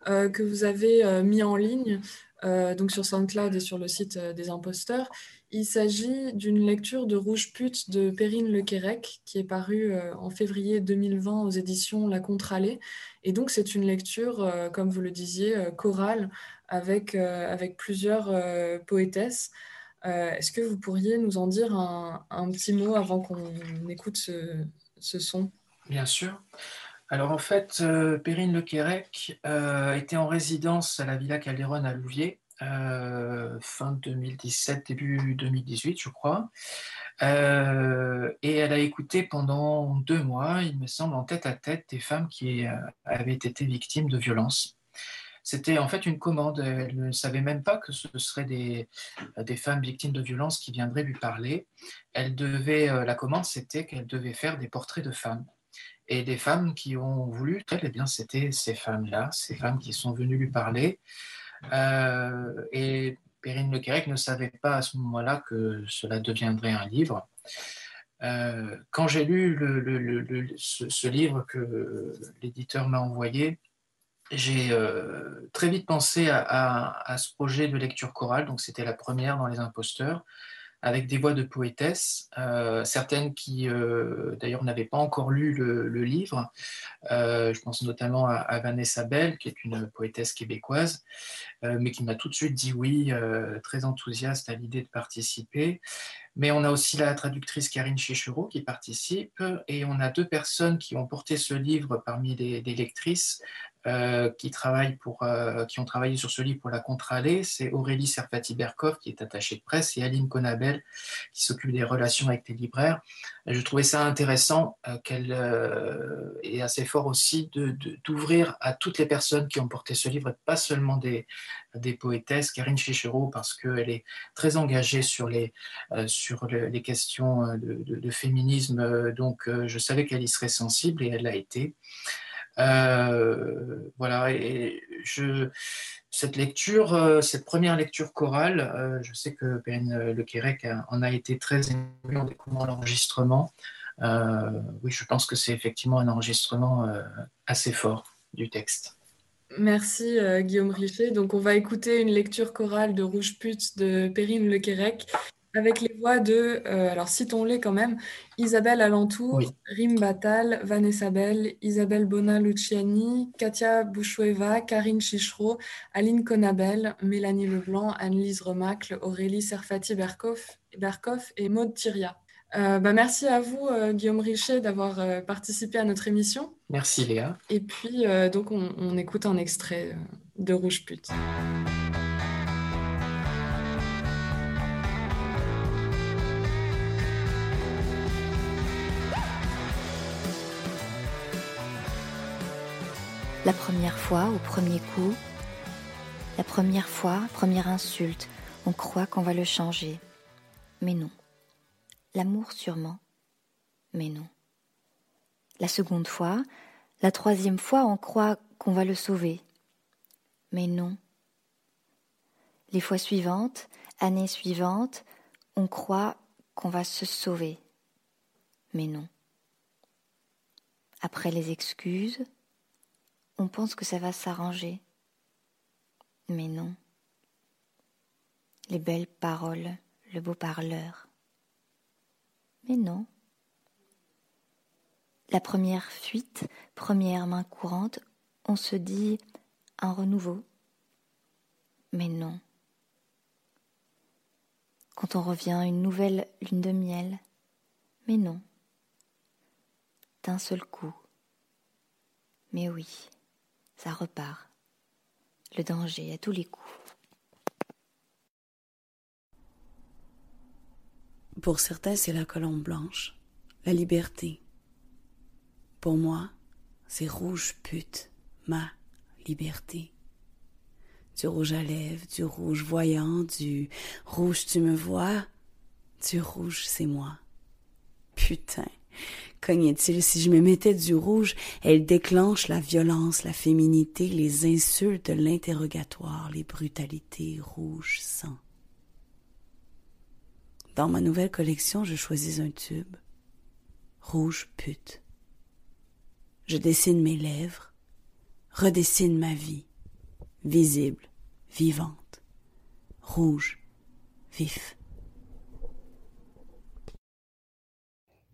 euh, que vous avez mis en ligne donc sur SoundCloud et sur le site des imposteurs. Il s'agit d'une lecture de Rouge Pute de Perrine Lequérec, qui est parue euh, en février 2020 aux éditions La Contralée. Et donc, c'est une lecture, euh, comme vous le disiez, euh, chorale, avec, avec plusieurs poétesses. Est-ce que vous pourriez nous en dire un, petit mot avant qu'on écoute ce, ce, son Bien sûr. Alors, en fait, Perrine Lequérec était en résidence à la Villa Calderon à Louviers euh, fin 2017, début 2018, je crois. Euh, et elle a écouté pendant deux mois, il me semble, en tête à tête, des femmes qui euh, avaient été victimes de violences. C'était en fait une commande. Elle ne savait même pas que ce seraient des, des femmes victimes de violences qui viendraient lui parler. Elle devait, la commande, c'était qu'elle devait faire des portraits de femmes. Et des femmes qui ont voulu, eh bien, c'était ces femmes-là, ces femmes qui sont venues lui parler. Euh, et Perrine Lequerec ne savait pas à ce moment-là que cela deviendrait un livre. Euh, quand j'ai lu ce, livre que l'éditeur m'a envoyé, j'ai euh, très vite pensé à, ce projet de lecture chorale. Donc, c'était la première dans Les Imposteurs avec des voix de poétesses, euh, certaines qui euh, d'ailleurs n'avaient pas encore lu le, livre. Je pense notamment à, Vanessa Bell, qui est une poétesse québécoise, mais qui m'a tout de suite dit oui, très enthousiaste à l'idée de participer. Mais on a aussi la traductrice Karine Chichereau qui participe, et on a deux personnes qui ont porté ce livre parmi les, les lectrices, euh, qui, travaillent pour, euh, qui ont travaillé sur ce livre pour la Contralée, c'est Aurélie Serfati-Berkov qui est attachée de presse et Aline Conabel qui s'occupe des relations avec les libraires. je trouvais ça intéressant euh, qu'elle est assez fort aussi d'ouvrir à toutes les personnes qui ont porté ce livre, pas seulement des, poétesses, Karine Chichero, parce qu'elle est très engagée sur les, sur les questions de féminisme, donc je savais qu'elle y serait sensible et elle l'a été. Euh, voilà, et je, cette lecture, euh, cette première lecture chorale, euh, je sais que Ben Le Quérec en a été très ému en découvrant l'enregistrement. oui, je pense que c'est effectivement un enregistrement assez fort du texte. Merci Guillaume Richet. Donc on va écouter une lecture chorale de Rouge Pute de Perrine Le Quérec avec les voix de, euh, alors citons-les quand même, Isabelle Alentour, Rim Batal, Vanessa Bell, Isabelle Bona-Luciani, Katia Bouchoueva, Karine Chichereau, Aline Conabel, Mélanie Leblanc, Anne-Lise Remacle, Aurélie Serfati-Berkoff et Maude Thiria. Euh, bah, merci à vous, euh, Guillaume Richet, d'avoir participé à notre émission. Merci, Léa. Et puis, donc, on, on, écoute un extrait de Rouge Pute. La première fois, au premier coup, la première fois, première insulte, on croit qu'on va le changer. Mais non. L'amour sûrement. Mais non. La seconde fois, la troisième fois, on croit qu'on va le sauver. Mais non. Les fois suivantes, années suivantes, on croit qu'on va se sauver. Mais non. Après les excuses, on pense que ça va s'arranger. Mais non. Les belles paroles, le beau parleur. Mais non. La première fuite, première main courante, on se dit un renouveau. Mais non. Quand on revient une nouvelle lune de miel. Mais non. D'un seul coup. Mais oui ça repart. Le danger à tous les coups. Pour certains, c'est la colombe blanche, la liberté. Pour moi, c'est rouge pute, ma liberté. du rouge à lèvres, du rouge voyant, du rouge tu me vois, du rouge c'est moi. Putain, cognait-il, si je me mettais du rouge, elle déclenche la violence, la féminité, les insultes, l'interrogatoire, les brutalités, rouge sang. Dans ma nouvelle collection, je choisis un tube. Rouge pute. Je dessine mes lèvres, redessine ma vie, visible, vivante, rouge, vif.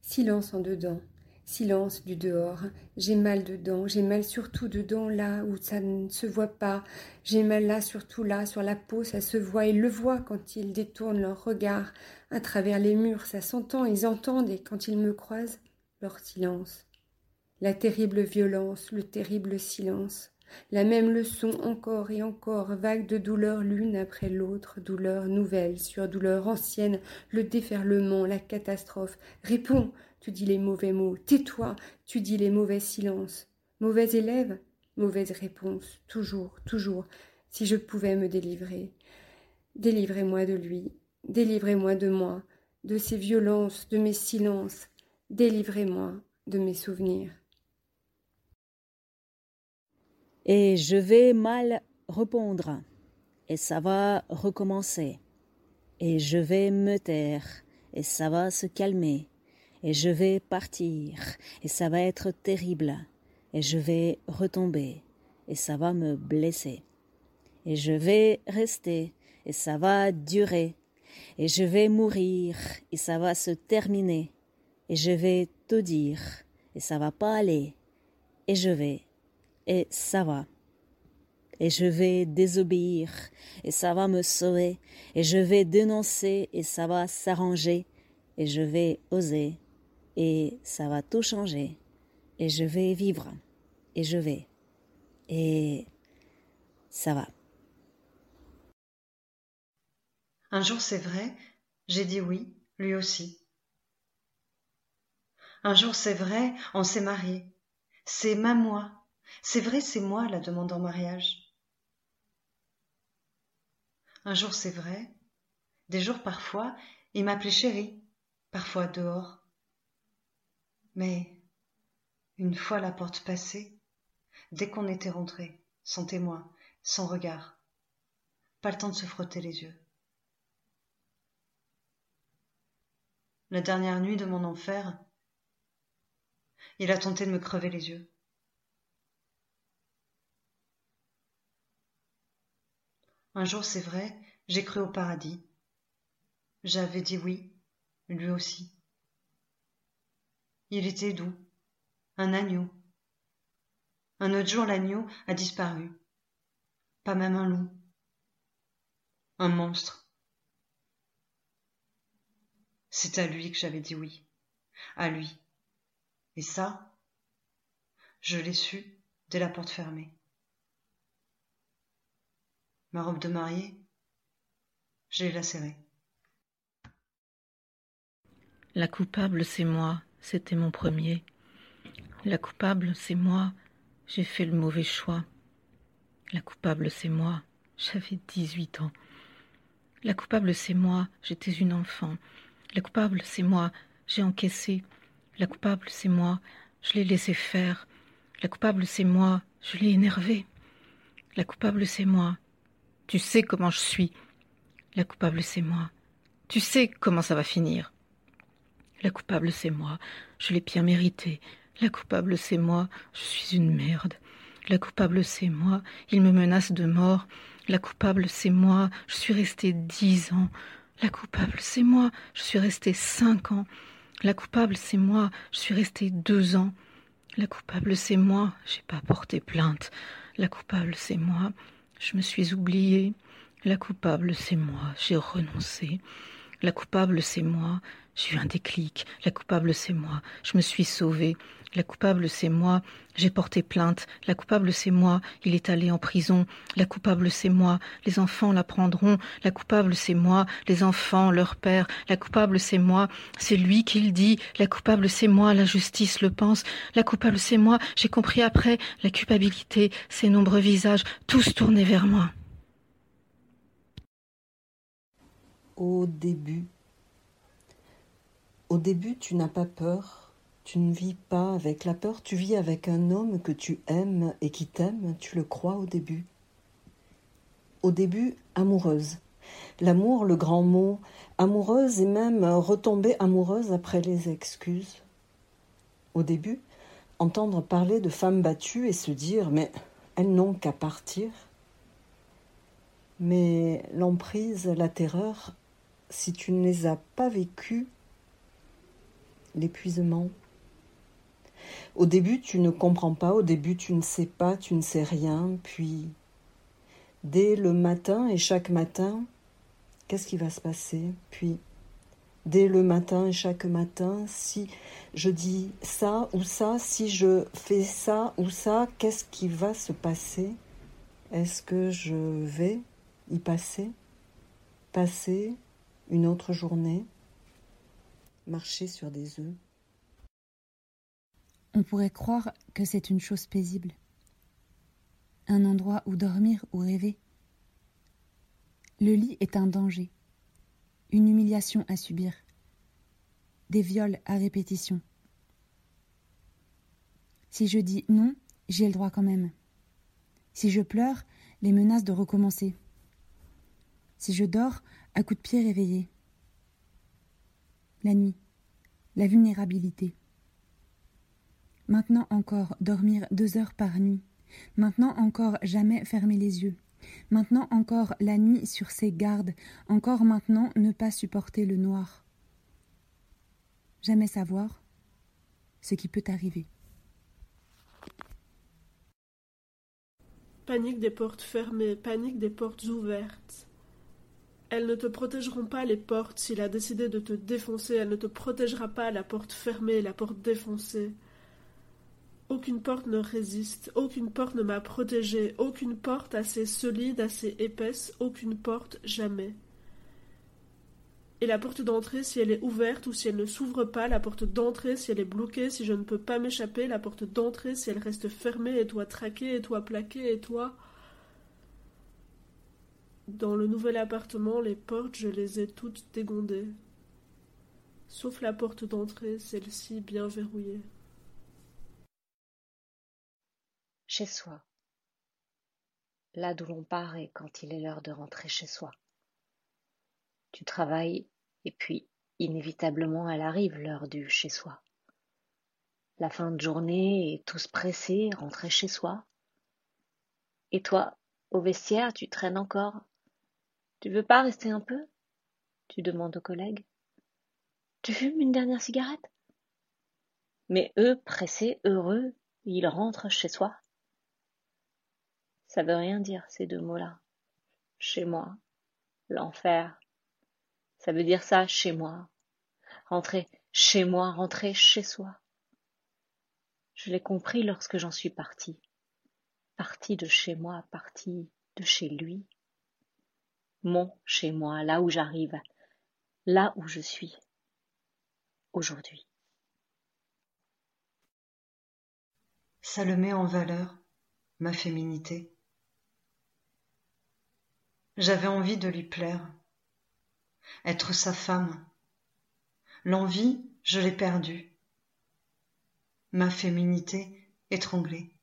Silence en dedans, silence du dehors. J'ai mal dedans, j'ai mal surtout dedans, là où ça ne se voit pas. J'ai mal là, surtout là, sur la peau, ça se voit. Ils le voient quand ils détournent leur regard. À travers les murs, ça s'entend, ils entendent, et quand ils me croisent, leur silence. La terrible violence, le terrible silence. La même leçon encore et encore, vague de douleur l'une après l'autre, douleur nouvelle sur douleur ancienne, le déferlement, la catastrophe. Réponds, tu dis les mauvais mots, tais-toi, tu dis les mauvais silences. Mauvais élève, mauvaise réponse, toujours, toujours, si je pouvais me délivrer. Délivrez-moi de lui, délivrez-moi de moi, de ces violences, de mes silences, délivrez-moi de mes souvenirs et je vais mal répondre, et ça va recommencer, et je vais me taire, et ça va se calmer, et je vais partir, et ça va être terrible, et je vais retomber, et ça va me blesser, et je vais rester, et ça va durer, et je vais mourir, et ça va se terminer, et je vais te dire, et ça va pas aller, et je vais et ça va. Et je vais désobéir, et ça va me sauver, et je vais dénoncer, et ça va s'arranger, et je vais oser, et ça va tout changer, et je vais vivre, et je vais, et ça va. Un jour, c'est vrai, j'ai dit oui, lui aussi. Un jour, c'est vrai, on s'est marié. C'est ma moi c'est vrai, c'est moi la demande en mariage. Un jour, c'est vrai, des jours parfois, il m'appelait chérie, parfois dehors. Mais, une fois la porte passée, dès qu'on était rentré, sans témoin, sans regard, pas le temps de se frotter les yeux. La dernière nuit de mon enfer, il a tenté de me crever les yeux. Un jour, c'est vrai, j'ai cru au paradis. J'avais dit oui, lui aussi. Il était doux, un agneau. Un autre jour, l'agneau a disparu. Pas même un loup. Un monstre. C'est à lui que j'avais dit oui. À lui. Et ça, je l'ai su dès la porte fermée ma robe de mariée, j'ai lacérée. La coupable, c'est moi, c'était mon premier. La coupable, c'est moi, j'ai fait le mauvais choix. La coupable, c'est moi, j'avais 18 ans. La coupable, c'est moi, j'étais une enfant. La coupable, c'est moi, j'ai encaissé. La coupable, c'est moi, je l'ai laissé faire. La coupable, c'est moi, je l'ai énervé. La coupable, c'est moi, tu sais comment je suis. La coupable, c'est moi. Tu sais comment ça va finir. La coupable, c'est moi. Je l'ai bien mérité. La coupable, c'est moi. Je suis une merde. La coupable, c'est moi. Il me menace de mort. La coupable, c'est moi. Je suis restée dix ans. La coupable, c'est moi. Je suis restée cinq ans. La coupable, c'est moi. Je suis restée deux ans. La coupable, c'est moi. J'ai pas porté plainte. La coupable, c'est moi. Je me suis oubliée. La coupable, c'est moi. J'ai renoncé. La coupable, c'est moi. J'ai eu un déclic. La coupable, c'est moi. Je me suis sauvée. La coupable, c'est moi. J'ai porté plainte. La coupable, c'est moi. Il est allé en prison. La coupable, c'est moi. Les enfants la prendront. La coupable, c'est moi. Les enfants, leur père. La coupable, c'est moi. C'est lui qui le dit. La coupable, c'est moi. La justice le pense. La coupable, c'est moi. J'ai compris après. La culpabilité, ses nombreux visages, tous tournés vers moi. Au début au début, tu n'as pas peur, tu ne vis pas avec la peur, tu vis avec un homme que tu aimes et qui t'aime, tu le crois au début. Au début, amoureuse. L'amour, le grand mot, amoureuse et même retomber amoureuse après les excuses. Au début, entendre parler de femmes battues et se dire mais elles n'ont qu'à partir. Mais l'emprise, la terreur, si tu ne les as pas vécues, l'épuisement. Au début, tu ne comprends pas, au début, tu ne sais pas, tu ne sais rien, puis dès le matin et chaque matin, qu'est-ce qui va se passer? Puis dès le matin et chaque matin, si je dis ça ou ça, si je fais ça ou ça, qu'est-ce qui va se passer? Est-ce que je vais y passer? Passer une autre journée? Marcher sur des œufs On pourrait croire que c'est une chose paisible. Un endroit où dormir ou rêver. Le lit est un danger une humiliation à subir, des viols à répétition. Si je dis non, j'ai le droit quand même. Si je pleure, les menaces de recommencer. Si je dors, à coups de pied réveillé. La nuit, la vulnérabilité. Maintenant encore dormir deux heures par nuit. Maintenant encore jamais fermer les yeux. Maintenant encore la nuit sur ses gardes, encore maintenant ne pas supporter le noir. Jamais savoir ce qui peut arriver. Panique des portes fermées, panique des portes ouvertes. Elles ne te protégeront pas les portes s'il a décidé de te défoncer, elle ne te protégera pas la porte fermée, la porte défoncée. Aucune porte ne résiste, aucune porte ne m'a protégée, aucune porte assez solide, assez épaisse, aucune porte jamais. Et la porte d'entrée, si elle est ouverte ou si elle ne s'ouvre pas, la porte d'entrée, si elle est bloquée, si je ne peux pas m'échapper, la porte d'entrée, si elle reste fermée, et toi traqué, et toi plaqué, et toi. Dans le nouvel appartement, les portes, je les ai toutes dégondées. Sauf la porte d'entrée, celle-ci bien verrouillée. chez soi, là d'où l'on paraît quand il est l'heure de rentrer chez soi. Tu travailles et puis inévitablement elle arrive l'heure du chez soi. La fin de journée et tous pressés, rentrer chez soi. Et toi, au vestiaire, tu traînes encore? Tu veux pas rester un peu? Tu demandes aux collègues. Tu fumes une dernière cigarette? Mais eux, pressés, heureux, ils rentrent chez soi. Ça veut rien dire, ces deux mots-là. Chez moi. L'enfer. Ça veut dire ça, chez moi. Rentrer chez moi, rentrer chez soi. Je l'ai compris lorsque j'en suis partie. Partie de chez moi, partie de chez lui. Mon chez moi, là où j'arrive, là où je suis. Aujourd'hui. Ça le met en valeur, ma féminité. J'avais envie de lui plaire, être sa femme. L'envie, je l'ai perdue. Ma féminité étranglée.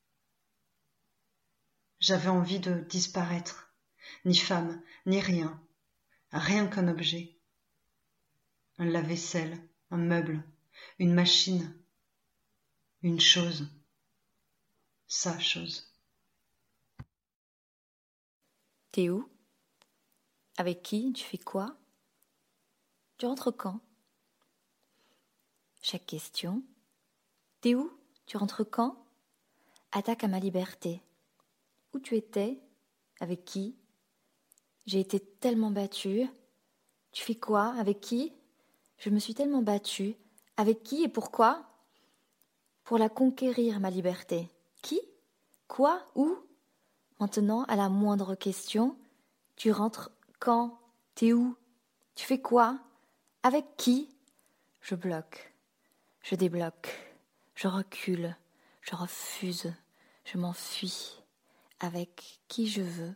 J'avais envie de disparaître, ni femme, ni rien, rien qu'un objet. Un lave-vaisselle, un meuble, une machine, une chose, sa chose. T'es où? Avec qui? Tu fais quoi? Tu rentres quand? Chaque question. T'es où? Tu rentres quand? Attaque à ma liberté. Où tu étais? Avec qui? J'ai été tellement battue. Tu fais quoi? Avec qui? Je me suis tellement battue. Avec qui et pourquoi? Pour la conquérir, ma liberté. Qui? Quoi? Où? Maintenant, à la moindre question, tu rentres quand? T'es où? Tu fais quoi? Avec qui? Je bloque. Je débloque. Je recule. Je refuse. Je m'enfuis. Avec qui je veux.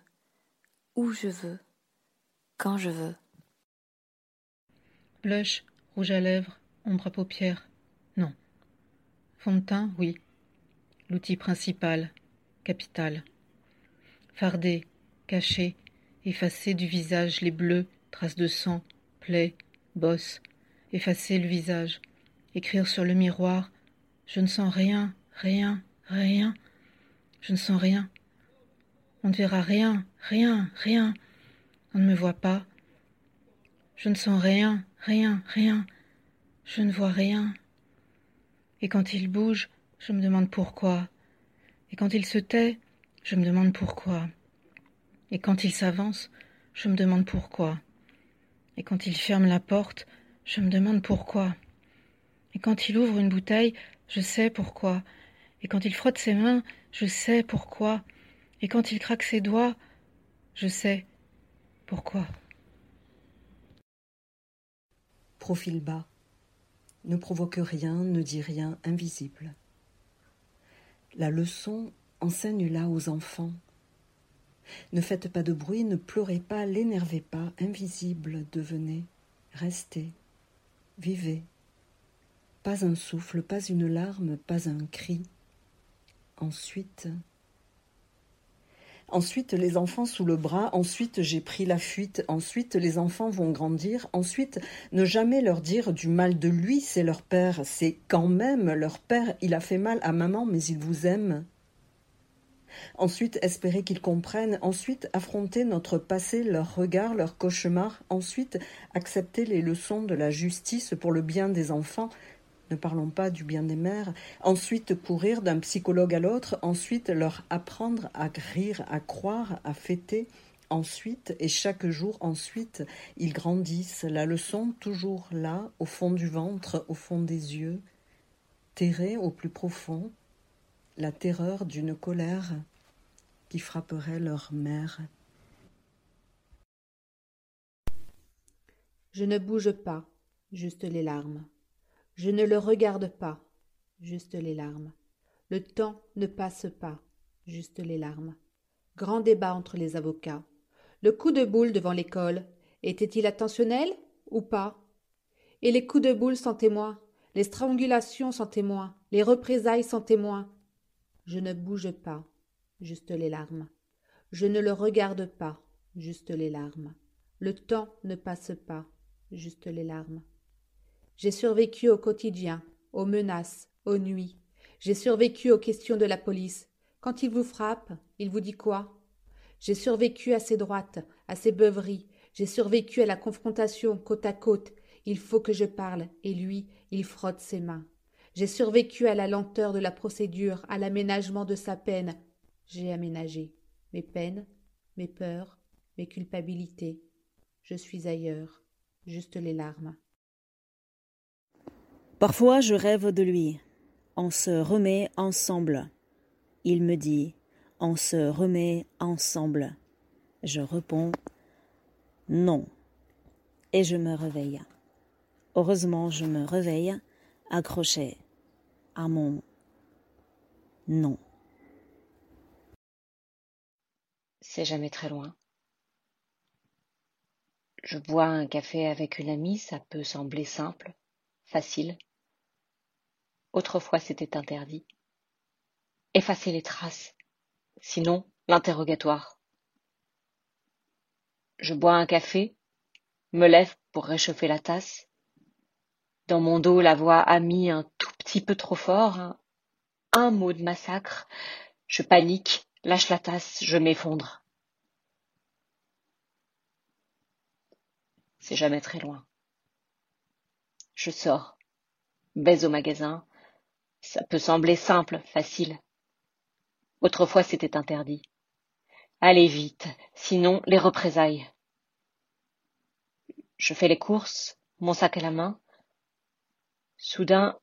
Je veux. Quand je veux. Blush, rouge à lèvres, ombre à paupières. Non. Fond oui. L'outil principal, capital. Fardé, caché, effacer du visage les bleus, traces de sang, plaies, bosses, effacer le visage, écrire sur le miroir Je ne sens rien, rien, rien. Je ne sens rien. On ne verra rien, rien, rien. On ne me voit pas. Je ne sens rien, rien, rien. Je ne vois rien. Et quand il bouge, je me demande pourquoi. Et quand il se tait, je me demande pourquoi. Et quand il s'avance, je me demande pourquoi. Et quand il ferme la porte, je me demande pourquoi. Et quand il ouvre une bouteille, je sais pourquoi. Et quand il frotte ses mains, je sais pourquoi. Et quand il craque ses doigts, je sais pourquoi. Profil bas. Ne provoque rien, ne dit rien, invisible. La leçon enseigne-la aux enfants. Ne faites pas de bruit, ne pleurez pas, l'énervez pas, invisible devenez, restez, vivez. Pas un souffle, pas une larme, pas un cri. Ensuite, Ensuite, les enfants sous le bras. Ensuite, j'ai pris la fuite. Ensuite, les enfants vont grandir. Ensuite, ne jamais leur dire du mal de lui, c'est leur père. C'est quand même leur père. Il a fait mal à maman, mais il vous aime. Ensuite, espérer qu'ils comprennent. Ensuite, affronter notre passé, leur regard, leur cauchemar. Ensuite, accepter les leçons de la justice pour le bien des enfants ne parlons pas du bien des mères, ensuite courir d'un psychologue à l'autre, ensuite leur apprendre à rire, à croire, à fêter, ensuite, et chaque jour ensuite, ils grandissent, la leçon toujours là, au fond du ventre, au fond des yeux, terrés au plus profond, la terreur d'une colère qui frapperait leur mère. Je ne bouge pas, juste les larmes. Je ne le regarde pas, juste les larmes. Le temps ne passe pas, juste les larmes. Grand débat entre les avocats. Le coup de boule devant l'école, était-il attentionnel ou pas? Et les coups de boule sans témoin, les strangulations sans témoin, les représailles sans témoin. Je ne bouge pas, juste les larmes. Je ne le regarde pas, juste les larmes. Le temps ne passe pas, juste les larmes. J'ai survécu au quotidien, aux menaces, aux nuits. J'ai survécu aux questions de la police. Quand il vous frappe, il vous dit quoi? J'ai survécu à ses droites, à ses beuveries. J'ai survécu à la confrontation côte à côte. Il faut que je parle, et lui, il frotte ses mains. J'ai survécu à la lenteur de la procédure, à l'aménagement de sa peine. J'ai aménagé mes peines, mes peurs, mes culpabilités. Je suis ailleurs, juste les larmes. Parfois je rêve de lui. On se remet ensemble. Il me dit On se remet ensemble. Je réponds Non. Et je me réveille. Heureusement, je me réveille accroché à mon non. C'est jamais très loin. Je bois un café avec une amie, ça peut sembler simple, facile. Autrefois c'était interdit. Effacer les traces, sinon l'interrogatoire. Je bois un café, me lève pour réchauffer la tasse. Dans mon dos, la voix a mis un tout petit peu trop fort, un, un mot de massacre. Je panique, lâche la tasse, je m'effondre. C'est jamais très loin. Je sors, baise au magasin, ça peut sembler simple, facile. Autrefois c'était interdit. Allez vite, sinon les représailles. Je fais les courses, mon sac à la main. Soudain,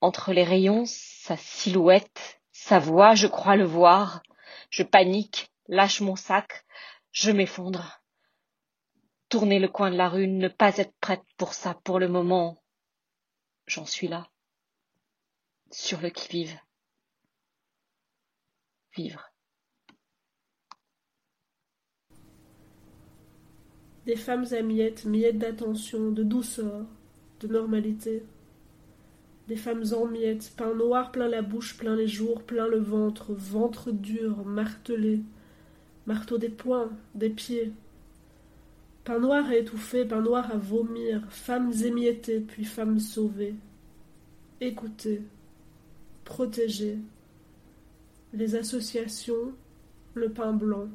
entre les rayons, sa silhouette, sa voix, je crois le voir. Je panique, lâche mon sac, je m'effondre. Tourner le coin de la rue, ne pas être prête pour ça pour le moment. J'en suis là sur le qui-vive. Vivre. Des femmes à miettes, miettes d'attention, de douceur, de normalité. Des femmes en miettes, pain noir plein la bouche, plein les jours, plein le ventre, ventre dur, martelé, marteau des poings, des pieds. Pain noir à étouffer, pain noir à vomir, femmes émiettées, puis femmes sauvées. Écoutez, protégez. Les associations, le pain blanc.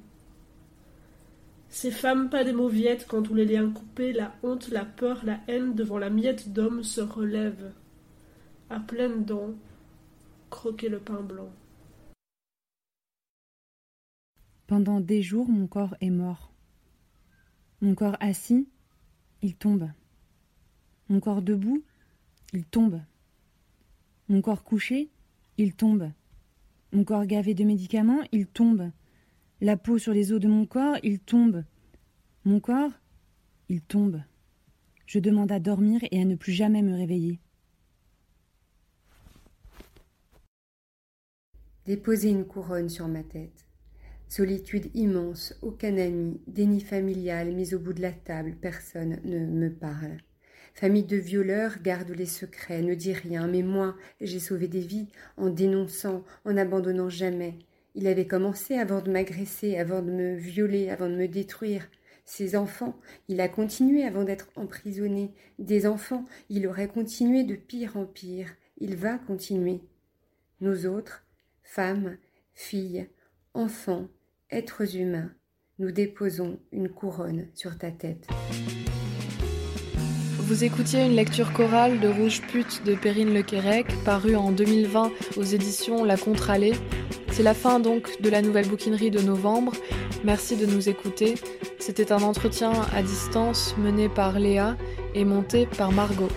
Ces femmes pas des mauviettes quand tous les liens coupés, la honte, la peur, la haine devant la miette d'homme se relèvent. À pleines dents, croquer le pain blanc. Pendant des jours, mon corps est mort. Mon corps assis, il tombe. Mon corps debout, il tombe. Mon corps couché, il tombe. Mon corps gavé de médicaments, il tombe. La peau sur les os de mon corps, il tombe. Mon corps, il tombe. Je demande à dormir et à ne plus jamais me réveiller. Déposer une couronne sur ma tête. Solitude immense, aucun ami, déni familial mis au bout de la table, personne ne me parle. Famille de violeurs garde les secrets, ne dit rien, mais moi, j'ai sauvé des vies en dénonçant, en abandonnant jamais. Il avait commencé avant de m'agresser, avant de me violer, avant de me détruire. Ses enfants, il a continué avant d'être emprisonné. Des enfants, il aurait continué de pire en pire. Il va continuer. Nous autres, femmes, filles, enfants, êtres humains, nous déposons une couronne sur ta tête. Vous écoutiez une lecture chorale de Rouge Pute de Perrine Lequérec, parue en 2020 aux éditions La Contralée. C'est la fin donc de la nouvelle bouquinerie de novembre. Merci de nous écouter. C'était un entretien à distance mené par Léa et monté par Margot.